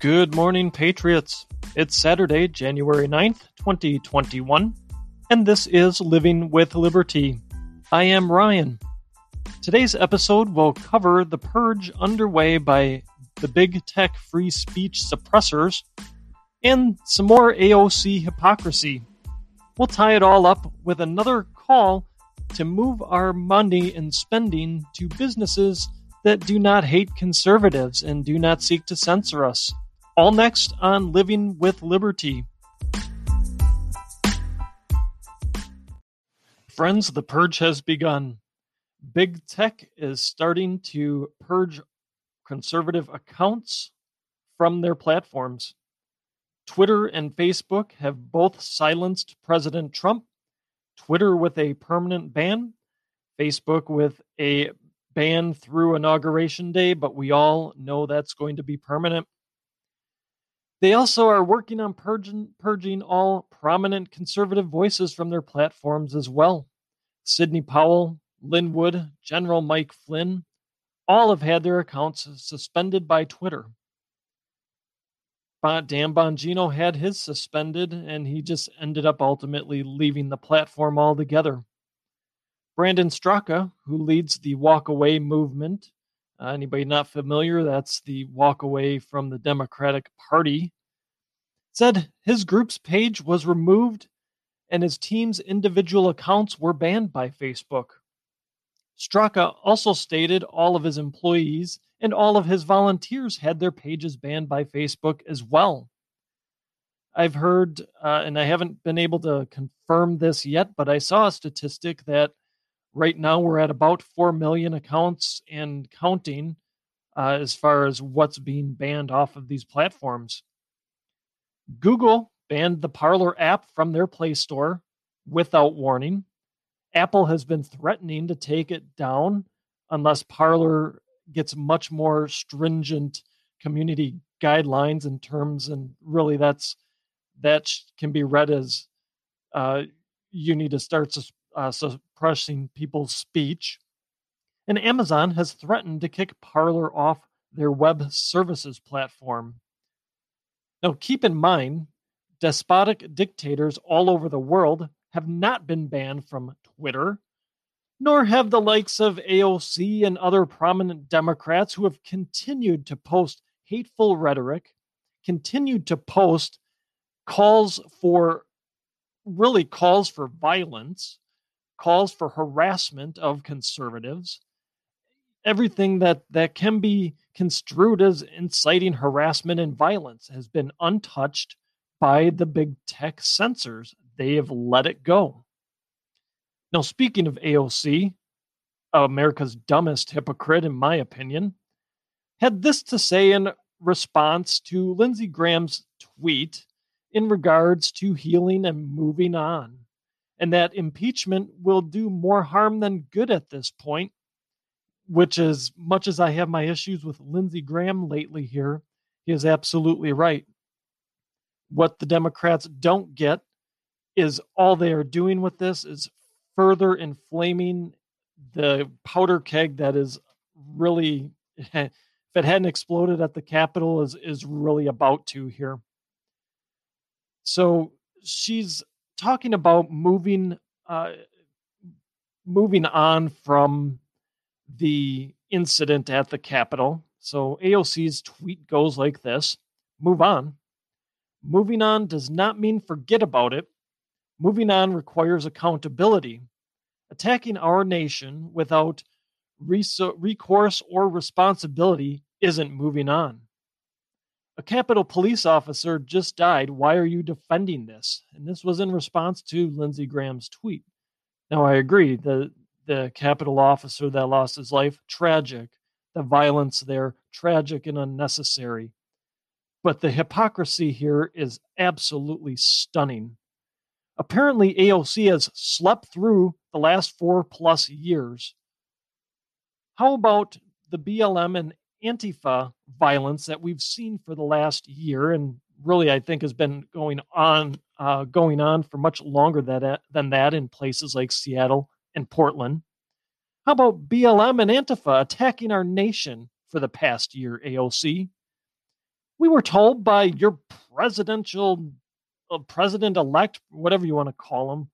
Good morning, Patriots. It's Saturday, January 9th, 2021, and this is Living with Liberty. I am Ryan. Today's episode will cover the purge underway by the big tech free speech suppressors and some more AOC hypocrisy. We'll tie it all up with another call to move our money and spending to businesses that do not hate conservatives and do not seek to censor us. All next on Living with Liberty. Friends, the purge has begun. Big tech is starting to purge conservative accounts from their platforms. Twitter and Facebook have both silenced President Trump, Twitter with a permanent ban, Facebook with a ban through Inauguration Day, but we all know that's going to be permanent. They also are working on purging, purging all prominent conservative voices from their platforms as well. Sidney Powell, Lin Wood, General Mike Flynn, all have had their accounts suspended by Twitter. Dan Bongino had his suspended, and he just ended up ultimately leaving the platform altogether. Brandon Straka, who leads the Walk Away movement, uh, anybody not familiar, that's the Walk Away from the Democratic Party, said his group's page was removed and his team's individual accounts were banned by Facebook. Straka also stated all of his employees and all of his volunteers had their pages banned by Facebook as well. I've heard, uh, and I haven't been able to confirm this yet, but I saw a statistic that right now we're at about 4 million accounts and counting uh, as far as what's being banned off of these platforms. Google banned the Parler app from their Play Store without warning. Apple has been threatening to take it down unless Parler gets much more stringent community guidelines and terms, and really that's that can be read as uh, you need to start uh, suppressing people's speech. And Amazon has threatened to kick Parler off their web services platform. Now, keep in mind, despotic dictators all over the world have not been banned from Twitter, nor have the likes of AOC and other prominent Democrats who have continued to post hateful rhetoric, continued to post calls for really calls for violence, calls for harassment of conservatives, everything that, that can be construed as inciting harassment and violence has been untouched by the big tech censors. They have let it go. Now, speaking of AOC, America's dumbest hypocrite, in my opinion, had this to say in response to Lindsey Graham's tweet in regards to healing and moving on, and that impeachment will do more harm than good at this point. Which, as much as I have my issues with Lindsey Graham lately here, he is absolutely right. What the Democrats don't get is all they are doing with this is further inflaming the powder keg that is really if it hadn't exploded at the capitol is is really about to here so she's talking about moving uh, moving on from the incident at the capitol so aoc's tweet goes like this move on moving on does not mean forget about it Moving on requires accountability. Attacking our nation without recourse or responsibility isn't moving on. A Capitol police officer just died. Why are you defending this? And this was in response to Lindsey Graham's tweet. Now, I agree. The, the Capitol officer that lost his life, tragic. The violence there, tragic and unnecessary. But the hypocrisy here is absolutely stunning. Apparently, AOC has slept through the last four plus years. How about the BLM and Antifa violence that we've seen for the last year, and really, I think has been going on, uh, going on for much longer than than that in places like Seattle and Portland. How about BLM and Antifa attacking our nation for the past year, AOC? We were told by your presidential uh, president elect, whatever you want to call him,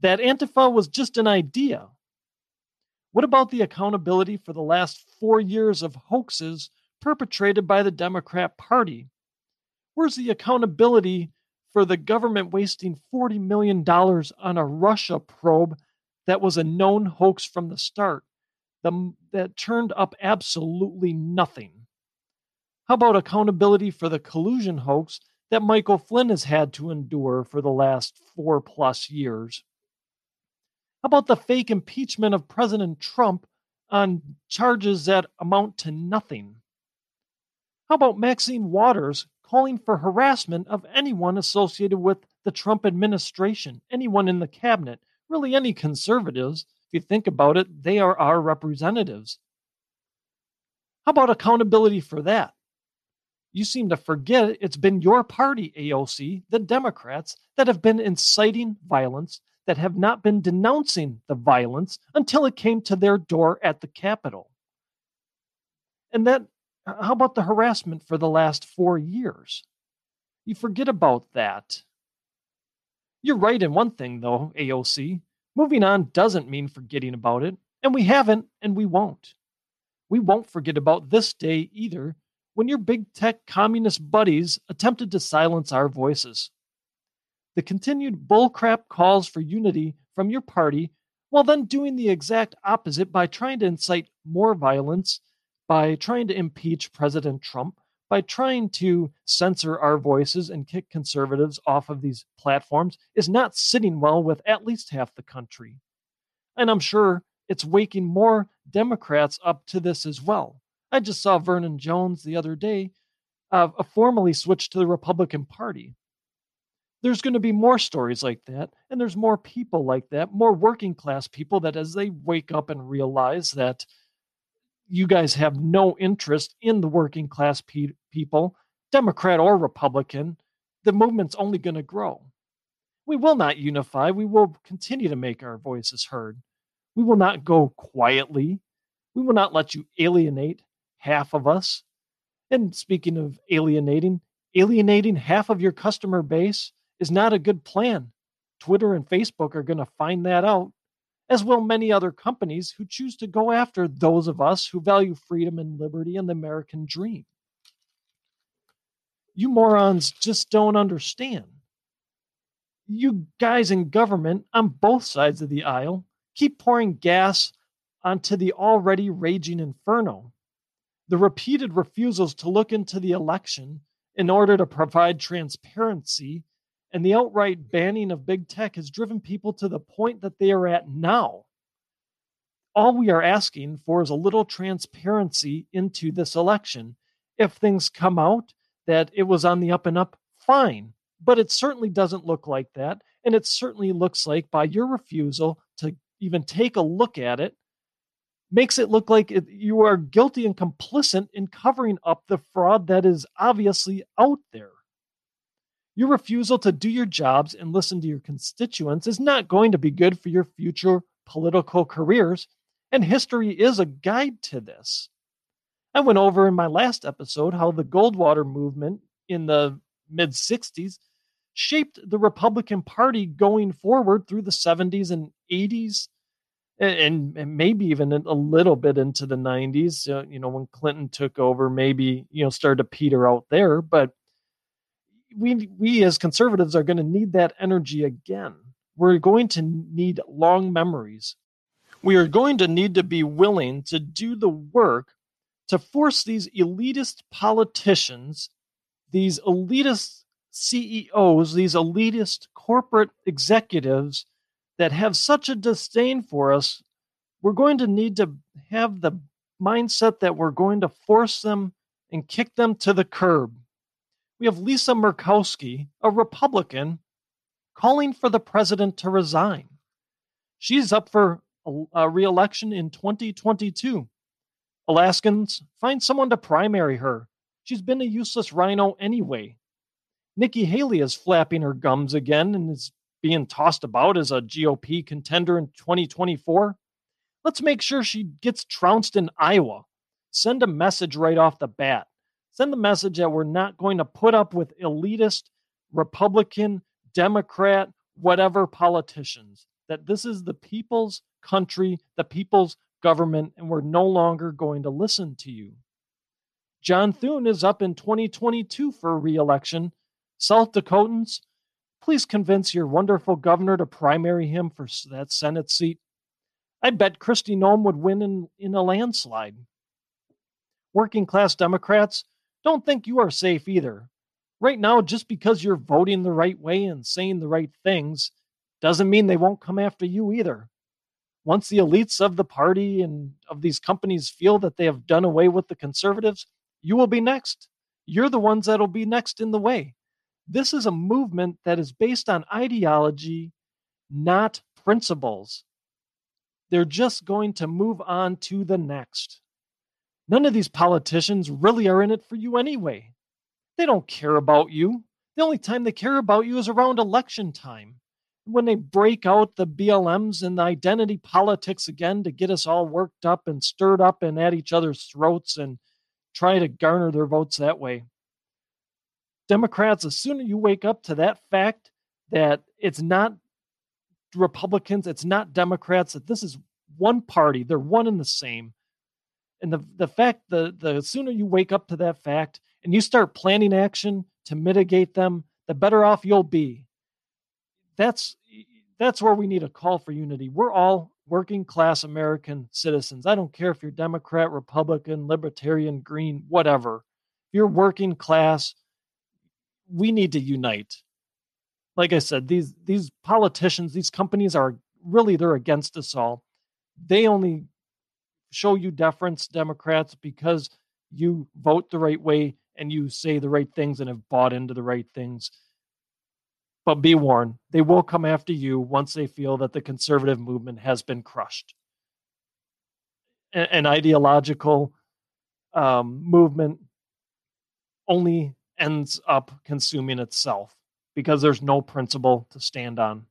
that Antifa was just an idea. What about the accountability for the last four years of hoaxes perpetrated by the Democrat Party? Where's the accountability for the government wasting $40 million on a Russia probe that was a known hoax from the start, the, that turned up absolutely nothing? How about accountability for the collusion hoax that Michael Flynn has had to endure for the last four plus years? About the fake impeachment of President Trump on charges that amount to nothing? How about Maxine Waters calling for harassment of anyone associated with the Trump administration, anyone in the cabinet, really any conservatives? If you think about it, they are our representatives. How about accountability for that? You seem to forget it's been your party, AOC, the Democrats, that have been inciting violence, that have not been denouncing the violence until it came to their door at the Capitol. And that how about the harassment for the last four years? You forget about that. You're right in one thing, though, AOC. Moving on doesn't mean forgetting about it, and we haven't, and we won't. We won't forget about this day either when your big tech communist buddies attempted to silence our voices. The continued bullcrap calls for unity from your party, while then doing the exact opposite by trying to incite more violence by trying to impeach President Trump, by trying to censor our voices and kick conservatives off of these platforms, is not sitting well with at least half the country. And I'm sure it's waking more Democrats up to this as well. I just saw Vernon Jones the other day uh, formally switch to the Republican Party. There's going to be more stories like that, and there's more people like that, more working class people that as they wake up and realize that you guys have no interest in the working class pe- people, Democrat or Republican, the movement's only going to grow. We will not unify. We will continue to make our voices heard. We will not go quietly. We will not let you alienate half of us. And speaking of alienating, alienating half of your customer base is not a good plan. Twitter and Facebook are going to find that out as will many other companies who choose to go after those of us who value freedom and liberty and the American dream. You morons just don't understand. You guys in government on both sides of the aisle keep pouring gas onto the already raging inferno. The repeated refusals to look into the election in order to provide transparency and the outright banning of big tech has driven people to the point that they are at now. All we are asking for is a little transparency into this election. If things come out that it was on the up and up, fine. But it certainly doesn't look like that. And it certainly looks like, by your refusal to even take a look at it, makes it look like it, you are guilty and complicit in covering up the fraud that is obviously out there. Your refusal to do your jobs and listen to your constituents is not going to be good for your future political careers, and history is a guide to this. I went over in my last episode how the Goldwater movement in the mid 60s shaped the Republican Party going forward through the 70s and 80s. And, and maybe even a little bit into the 90s, uh, you know, when Clinton took over, maybe, you know, started to peter out there. But we we as conservatives are going to need that energy again. We're going to need long memories. We are going to need to be willing to do the work to force these elitist politicians, these elitist CEOs, these elitist corporate executives that have such a disdain for us. We're going to need to have the mindset that we're going to force them and kick them to the curb we have Lisa Murkowski, a Republican, calling for the president to resign. She's up for a, a re-election in 2022. Alaskans, find someone to primary her. She's been a useless RINO anyway. Nikki Haley is flapping her gums again and is being tossed about as a GOP contender in 2024. Let's make sure she gets trounced in Iowa. Send a message right off the bat Send the message that we're not going to put up with elitist, Republican, Democrat, whatever politicians, that this is the people's country, the people's government, and we're no longer going to listen to you. John Thune is up in 2022 for reelection. South Dakotans, please convince your wonderful governor to primary him for that Senate seat. I bet Kristi Noem would win in, in a landslide. Working class Democrats, don't think you are safe either. Right now, just because you're voting the right way and saying the right things doesn't mean they won't come after you either. Once the elites of the party and of these companies feel that they have done away with the conservatives, you will be next. You're the ones that'll be next in the way. This is a movement that is based on ideology, not principles. They're just going to move on to the next. None of these politicians really are in it for you anyway. They don't care about you. The only time they care about you is around election time. When they break out the BLMs and the identity politics again to get us all worked up and stirred up and at each other's throats and try to garner their votes that way. Democrats, as soon as you wake up to that fact that it's not Republicans, it's not Democrats, that this is one party, they're one and the same. And the, the fact, the, the sooner you wake up to that fact and you start planning action to mitigate them, the better off you'll be. That's that's where we need a call for unity. We're all working class American citizens. I don't care if you're Democrat, Republican, Libertarian, Green, whatever. You're working class, we need to unite. Like I said, these these politicians, these companies are really they're against us all. They only show you deference, Democrats, because you vote the right way and you say the right things and have bought into the right things. But be warned, they will come after you once they feel that the conservative movement has been crushed. An ideological um, movement only ends up consuming itself because there's no principle to stand on.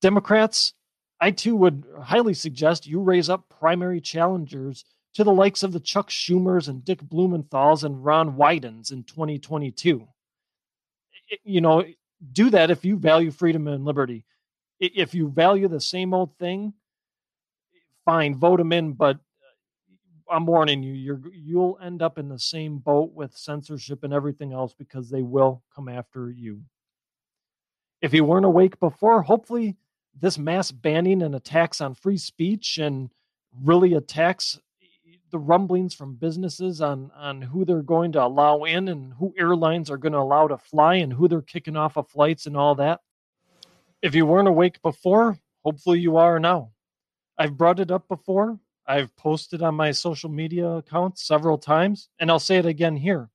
Democrats, I too would highly suggest you raise up primary challengers to the likes of the Chuck Schumers and Dick Blumenthals and Ron Wydens in 2022. You know, do that if you value freedom and liberty. If you value the same old thing, fine, vote them in. But uh, I'm warning you, you're you'll end up in the same boat with censorship and everything else because they will come after you. If you weren't awake before, hopefully this mass banning and attacks on free speech and really attacks the rumblings from businesses on on who they're going to allow in and who airlines are going to allow to fly and who they're kicking off of flights and all that. If you weren't awake before, hopefully you are now. I've brought it up before. I've posted on my social media accounts several times, and I'll say it again here.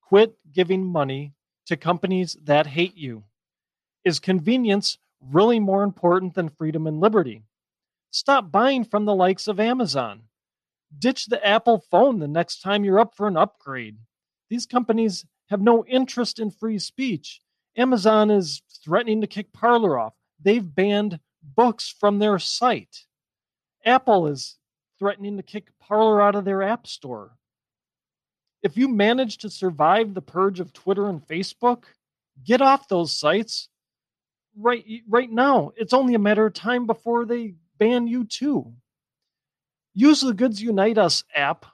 Quit giving money to companies that hate you. Is convenience really more important than freedom and liberty? Stop buying from the likes of Amazon. Ditch the Apple phone the next time you're up for an upgrade. These companies have no interest in free speech. Amazon is threatening to kick Parler off. They've banned books from their site. Apple is threatening to kick Parler out of their app store. If you manage to survive the purge of Twitter and Facebook, get off those sites right right now. It's only a matter of time before they ban you too. Use the Goods Unite Us app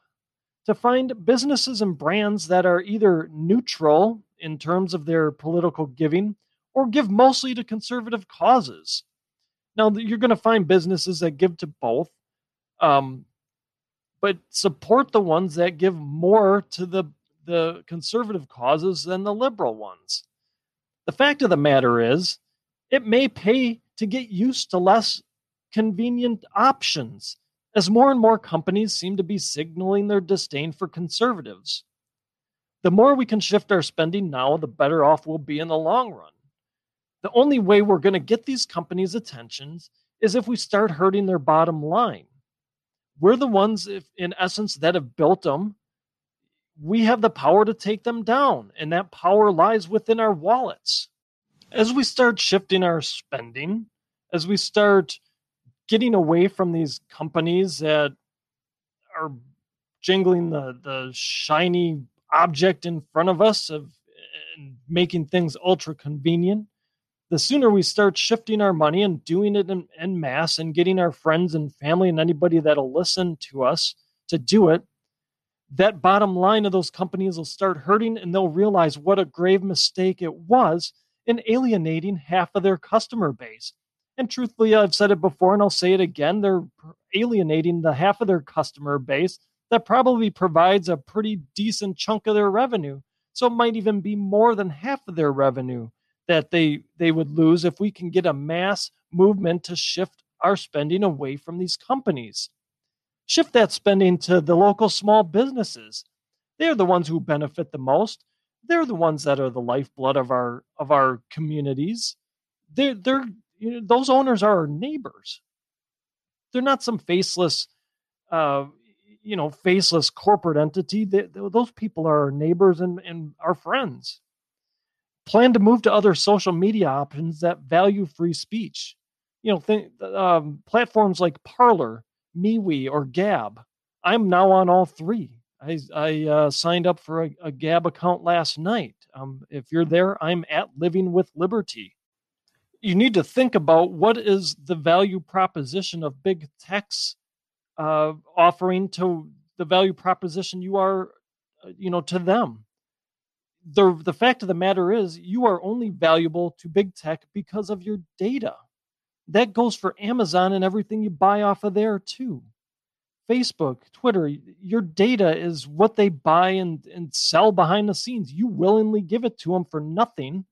to find businesses and brands that are either neutral in terms of their political giving or give mostly to conservative causes. Now, you're going to find businesses that give to both, um, but support the ones that give more to the, the conservative causes than the liberal ones. The fact of the matter is, it may pay to get used to less convenient options as more and more companies seem to be signaling their disdain for conservatives. The more we can shift our spending now, the better off we'll be in the long run. The only way we're going to get these companies' attentions is if we start hurting their bottom line. We're the ones, if, in essence, that have built them. We have the power to take them down, and that power lies within our wallets. As we start shifting our spending, as we start getting away from these companies that are jingling the the shiny object in front of us of and making things ultra convenient the sooner we start shifting our money and doing it in, in mass and getting our friends and family and anybody that'll listen to us to do it that bottom line of those companies will start hurting and they'll realize what a grave mistake it was in alienating half of their customer base. And truthfully, I've said it before and I'll say it again they're alienating the half of their customer base that probably provides a pretty decent chunk of their revenue. So it might even be more than half of their revenue that they they would lose if we can get a mass movement to shift our spending away from these companies. Shift that spending to the local small businesses. They're the ones who benefit the most. They're the ones that are the lifeblood of our of our communities. They're they're you know, those owners are our neighbors. They're not some faceless uh, you know faceless corporate entity they, those people are our neighbors and, and our friends plan to move to other social media options that value free speech you know th- um, platforms like parler MeWe, or Gab. I'm now on all three. I, I uh, signed up for a, a, Gab account last night. Um, if you're there, I'm at Living with Liberty. You need to think about what is the value proposition of big tech's uh, offering to the value proposition you are, uh, you know, to them. The the fact of the matter is, you are only valuable to big tech because of your data. That goes for Amazon and everything you buy off of there too. Facebook, Twitter, your data is what they buy and, and sell behind the scenes. You willingly give it to them for nothing,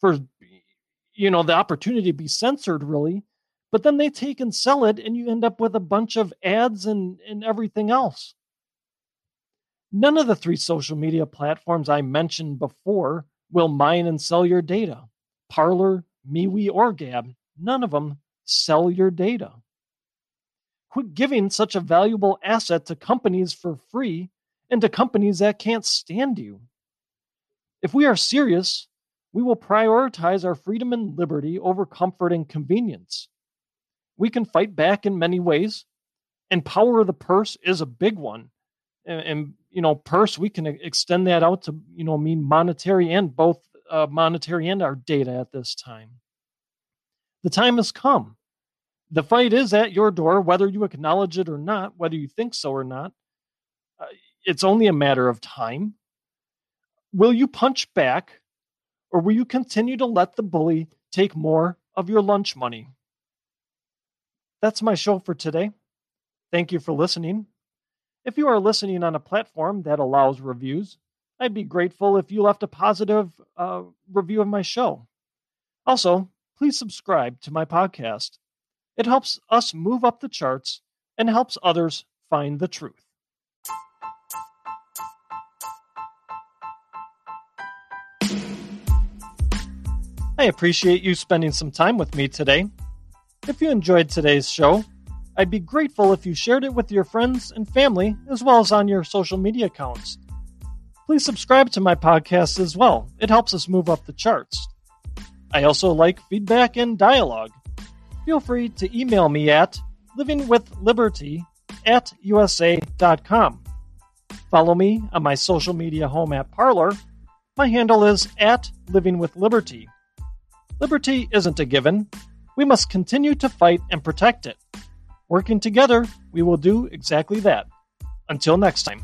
for you know the opportunity to be censored, really. But then they take and sell it, and you end up with a bunch of ads and, and everything else. None of the three social media platforms I mentioned before will mine and sell your data. Parler, MeWe, or Gab None of them sell your data. Quit giving such a valuable asset to companies for free and to companies that can't stand you. If we are serious, we will prioritize our freedom and liberty over comfort and convenience. We can fight back in many ways, and power of the purse is a big one. And, and you know, purse we can extend that out to you know mean monetary and both uh, monetary and our data at this time. The time has come. The fight is at your door, whether you acknowledge it or not, whether you think so or not. Uh, it's only a matter of time. Will you punch back, or will you continue to let the bully take more of your lunch money? That's my show for today. Thank you for listening. If you are listening on a platform that allows reviews, I'd be grateful if you left a positive uh, review of my show. Also, please subscribe to my podcast. It helps us move up the charts and helps others find the truth. I appreciate you spending some time with me today. If you enjoyed today's show, I'd be grateful if you shared it with your friends and family as well as on your social media accounts. Please subscribe to my podcast as well. It helps us move up the charts. I also like feedback and dialogue. Feel free to email me at livingwithliberty at usa.com. Follow me on my social media home at Parler. My handle is at livingwithliberty. Liberty isn't a given. We must continue to fight and protect it. Working together, we will do exactly that. Until next time.